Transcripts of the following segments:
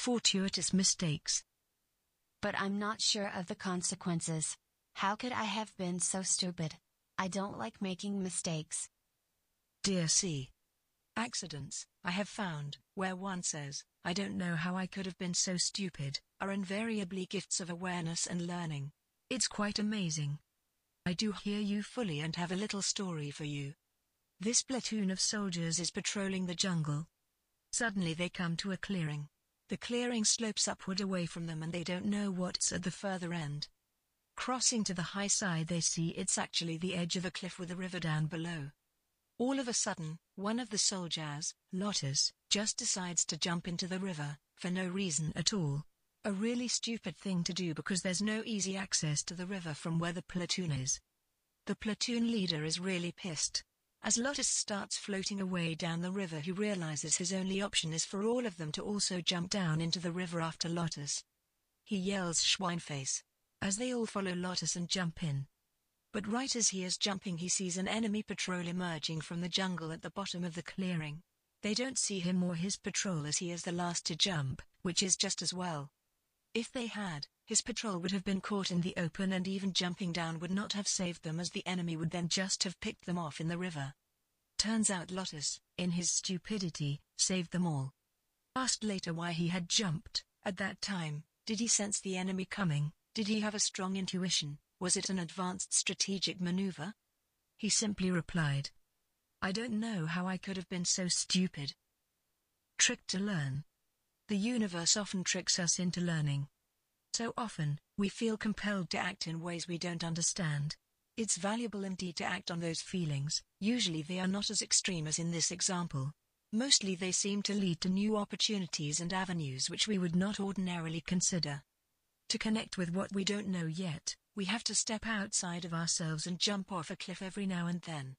Fortuitous mistakes. But I'm not sure of the consequences. How could I have been so stupid? I don't like making mistakes. Dear C. Accidents, I have found, where one says, I don't know how I could have been so stupid, are invariably gifts of awareness and learning. It's quite amazing. I do hear you fully and have a little story for you. This platoon of soldiers is patrolling the jungle. Suddenly they come to a clearing. The clearing slopes upward away from them and they don't know what's at the further end. Crossing to the high side they see it's actually the edge of a cliff with a river down below. All of a sudden, one of the soldiers, Lotus, just decides to jump into the river, for no reason at all. A really stupid thing to do because there's no easy access to the river from where the platoon is. The platoon leader is really pissed. As Lotus starts floating away down the river he realizes his only option is for all of them to also jump down into the river after Lotus. He yells Schweineface. As they all follow Lotus and jump in. But right as he is jumping he sees an enemy patrol emerging from the jungle at the bottom of the clearing. They don't see him or his patrol as he is the last to jump, which is just as well. If they had, his patrol would have been caught in the open and even jumping down would not have saved them as the enemy would then just have picked them off in the river. Turns out Lotus, in his stupidity, saved them all. Asked later why he had jumped, at that time, did he sense the enemy coming, did he have a strong intuition, was it an advanced strategic maneuver? He simply replied, I don't know how I could have been so stupid. Trick to learn. The universe often tricks us into learning. So often, we feel compelled to act in ways we don't understand. It's valuable indeed to act on those feelings, usually they are not as extreme as in this example. Mostly they seem to lead to new opportunities and avenues which we would not ordinarily consider. To connect with what we don't know yet, we have to step outside of ourselves and jump off a cliff every now and then.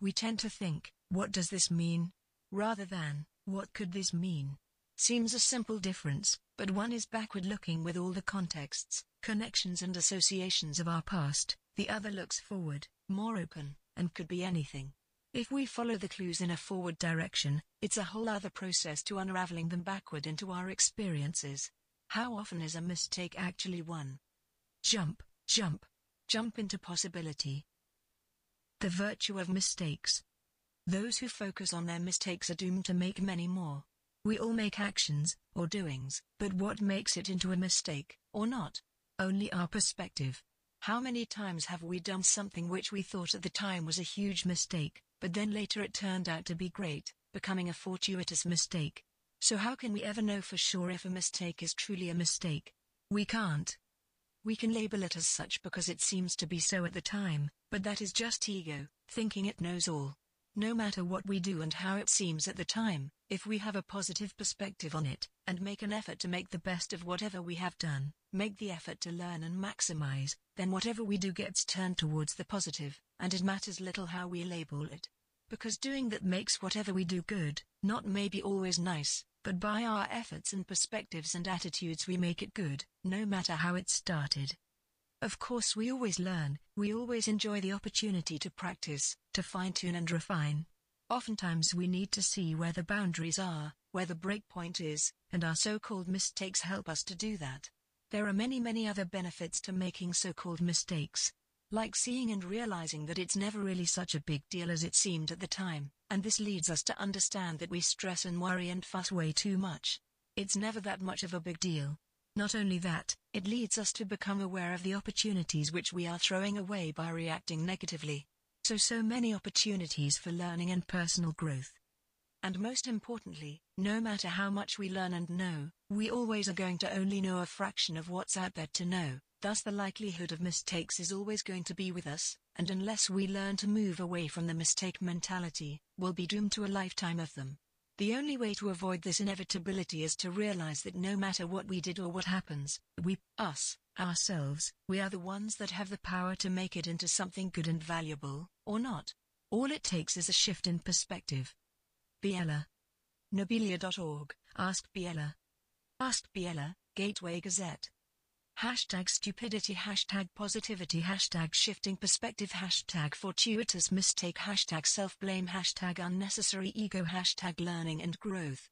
We tend to think, what does this mean? Rather than, what could this mean? Seems a simple difference, but one is backward looking with all the contexts, connections and associations of our past, the other looks forward, more open, and could be anything. If we follow the clues in a forward direction, it's a whole other process to unraveling them backward into our experiences. How often is a mistake actually one? Jump, jump, jump into possibility, the virtue of mistakes. Those who focus on their mistakes are doomed to make many more. We all make actions, or doings, but what makes it into a mistake, or not? Only our perspective. How many times have we done something which we thought at the time was a huge mistake, but then later it turned out to be great, becoming a fortuitous mistake? So how can we ever know for sure if a mistake is truly a mistake? We can't. We can label it as such because it seems to be so at the time, but that is just ego, thinking it knows all. No matter what we do and how it seems at the time, if we have a positive perspective on it, and make an effort to make the best of whatever we have done, make the effort to learn and maximize, then whatever we do gets turned towards the positive, and it matters little how we label it. Because doing that makes whatever we do good, not maybe always nice, but by our efforts and perspectives and attitudes we make it good, no matter how it started. Of course we always learn, we always enjoy the opportunity to practice, to fine-tune and refine. Oftentimes we need to see where the boundaries are, where the breakpoint is, and our so-called mistakes help us to do that. There are many many other benefits to making so-called mistakes. Like seeing and realizing that it's never really such a big deal as it seemed at the time. And this leads us to understand that we stress and worry and fuss way too much. It's never that much of a big deal. Not only that, it leads us to become aware of the opportunities which we are throwing away by reacting negatively. So so many opportunities for learning and personal growth. And most importantly, no matter how much we learn and know, we always are going to only know a fraction of what's out there to know. Thus the likelihood of mistakes is always going to be with us, and unless we learn to move away from the mistake mentality, we'll be doomed to a lifetime of them. The only way to avoid this inevitability is to realize that no matter what we did or what happens, we, us, ourselves, we are the ones that have the power to make it into something good and valuable, or not. All it takes is a shift in perspective. Biella. Nobelia.org, Ask Biella. Ask Biella, Gateway Gazette. Hashtag stupidity, hashtag positivity, hashtag shifting perspective, hashtag fortuitous mistake, hashtag self blame, hashtag unnecessary ego, hashtag learning and growth.